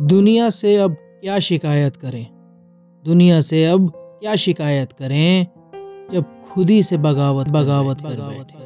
दुनिया से अब क्या शिकायत करें? दुनिया से अब क्या शिकायत करें? जब खुद ही से बगावत बगावत बगावत